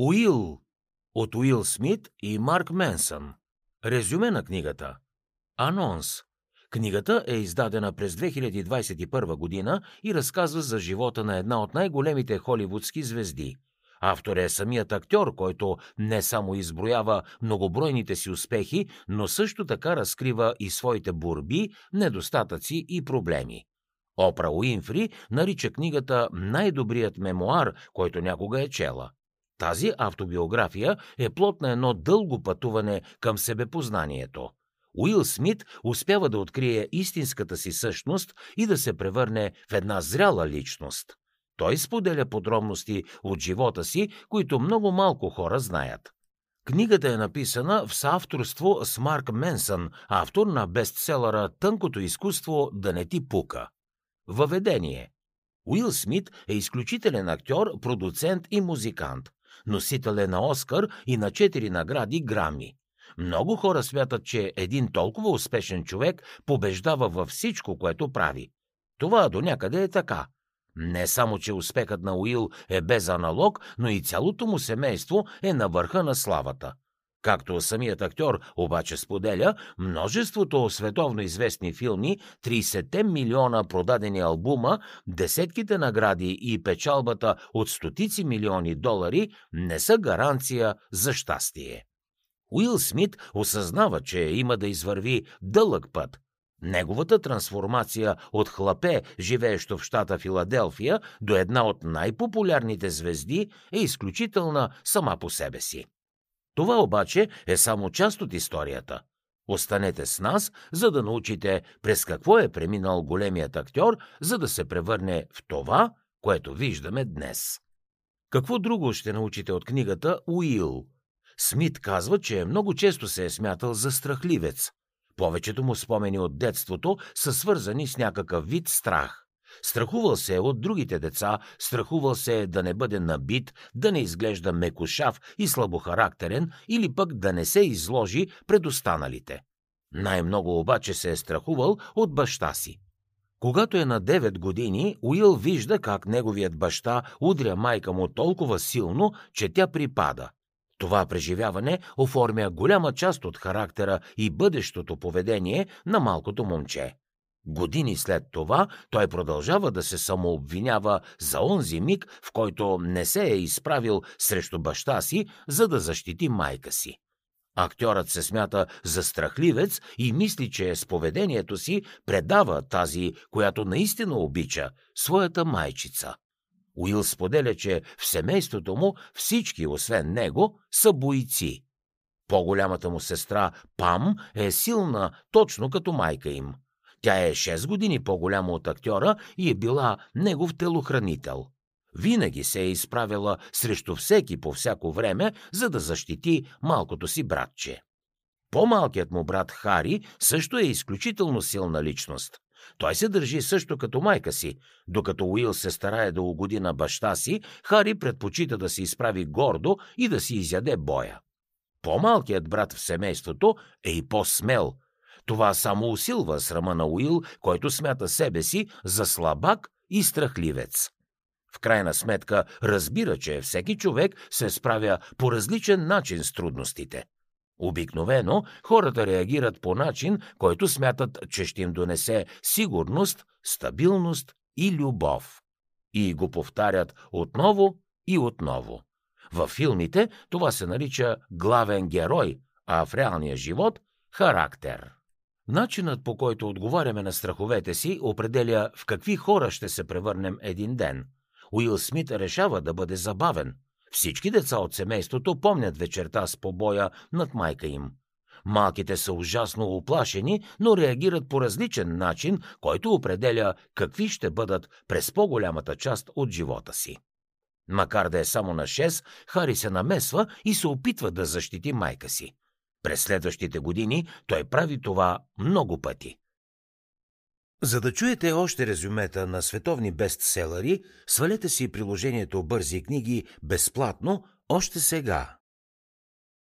Уил от Уил Смит и Марк Менсън. Резюме на книгата. Анонс. Книгата е издадена през 2021 година и разказва за живота на една от най-големите холивудски звезди. Автор е самият актьор, който не само изброява многобройните си успехи, но също така разкрива и своите борби, недостатъци и проблеми. Опра Уинфри нарича книгата най-добрият мемуар, който някога е чела. Тази автобиография е плод на едно дълго пътуване към себепознанието. Уил Смит успява да открие истинската си същност и да се превърне в една зряла личност. Той споделя подробности от живота си, които много малко хора знаят. Книгата е написана в съавторство с Марк Менсън, автор на бестселъра «Тънкото изкуство да не ти пука». Въведение Уил Смит е изключителен актьор, продуцент и музикант. Носител е на Оскар и на четири награди Грами. Много хора смятат, че един толкова успешен човек побеждава във всичко, което прави. Това до някъде е така. Не само, че успехът на Уил е без аналог, но и цялото му семейство е на върха на славата. Както самият актьор обаче споделя, множеството световно известни филми, 30 милиона продадени албума, десетките награди и печалбата от стотици милиони долари не са гаранция за щастие. Уил Смит осъзнава, че има да извърви дълъг път. Неговата трансформация от хлапе, живеещо в щата Филаделфия, до една от най-популярните звезди е изключителна сама по себе си. Това обаче е само част от историята. Останете с нас, за да научите през какво е преминал големият актьор, за да се превърне в това, което виждаме днес. Какво друго ще научите от книгата Уил? Смит казва, че много често се е смятал за страхливец. Повечето му спомени от детството са свързани с някакъв вид страх. Страхувал се е от другите деца, страхувал се е да не бъде набит, да не изглежда мекошав и слабохарактерен или пък да не се изложи пред останалите. Най-много обаче се е страхувал от баща си. Когато е на 9 години, Уил вижда как неговият баща удря майка му толкова силно, че тя припада. Това преживяване оформя голяма част от характера и бъдещото поведение на малкото момче. Години след това той продължава да се самообвинява за онзи миг, в който не се е изправил срещу баща си, за да защити майка си. Актьорът се смята за страхливец и мисли, че с поведението си предава тази, която наистина обича, своята майчица. Уил споделя, че в семейството му всички, освен него, са бойци. По-голямата му сестра Пам е силна, точно като майка им – тя е 6 години по-голяма от актьора и е била негов телохранител. Винаги се е изправила срещу всеки по всяко време, за да защити малкото си братче. По-малкият му брат Хари също е изключително силна личност. Той се държи също като майка си. Докато Уил се старае да угоди на баща си, Хари предпочита да се изправи гордо и да си изяде боя. По-малкият брат в семейството е и по-смел – това само усилва срама на Уил, който смята себе си за слабак и страхливец. В крайна сметка разбира, че всеки човек се справя по различен начин с трудностите. Обикновено хората реагират по начин, който смятат, че ще им донесе сигурност, стабилност и любов. И го повтарят отново и отново. Във филмите това се нарича главен герой, а в реалния живот – характер. Начинът по който отговаряме на страховете си определя в какви хора ще се превърнем един ден. Уил Смит решава да бъде забавен. Всички деца от семейството помнят вечерта с побоя над майка им. Малките са ужасно оплашени, но реагират по различен начин, който определя какви ще бъдат през по-голямата част от живота си. Макар да е само на 6, Хари се намесва и се опитва да защити майка си. През следващите години той прави това много пъти. За да чуете още резюмета на световни бестселери, свалете си приложението Бързи книги безплатно още сега.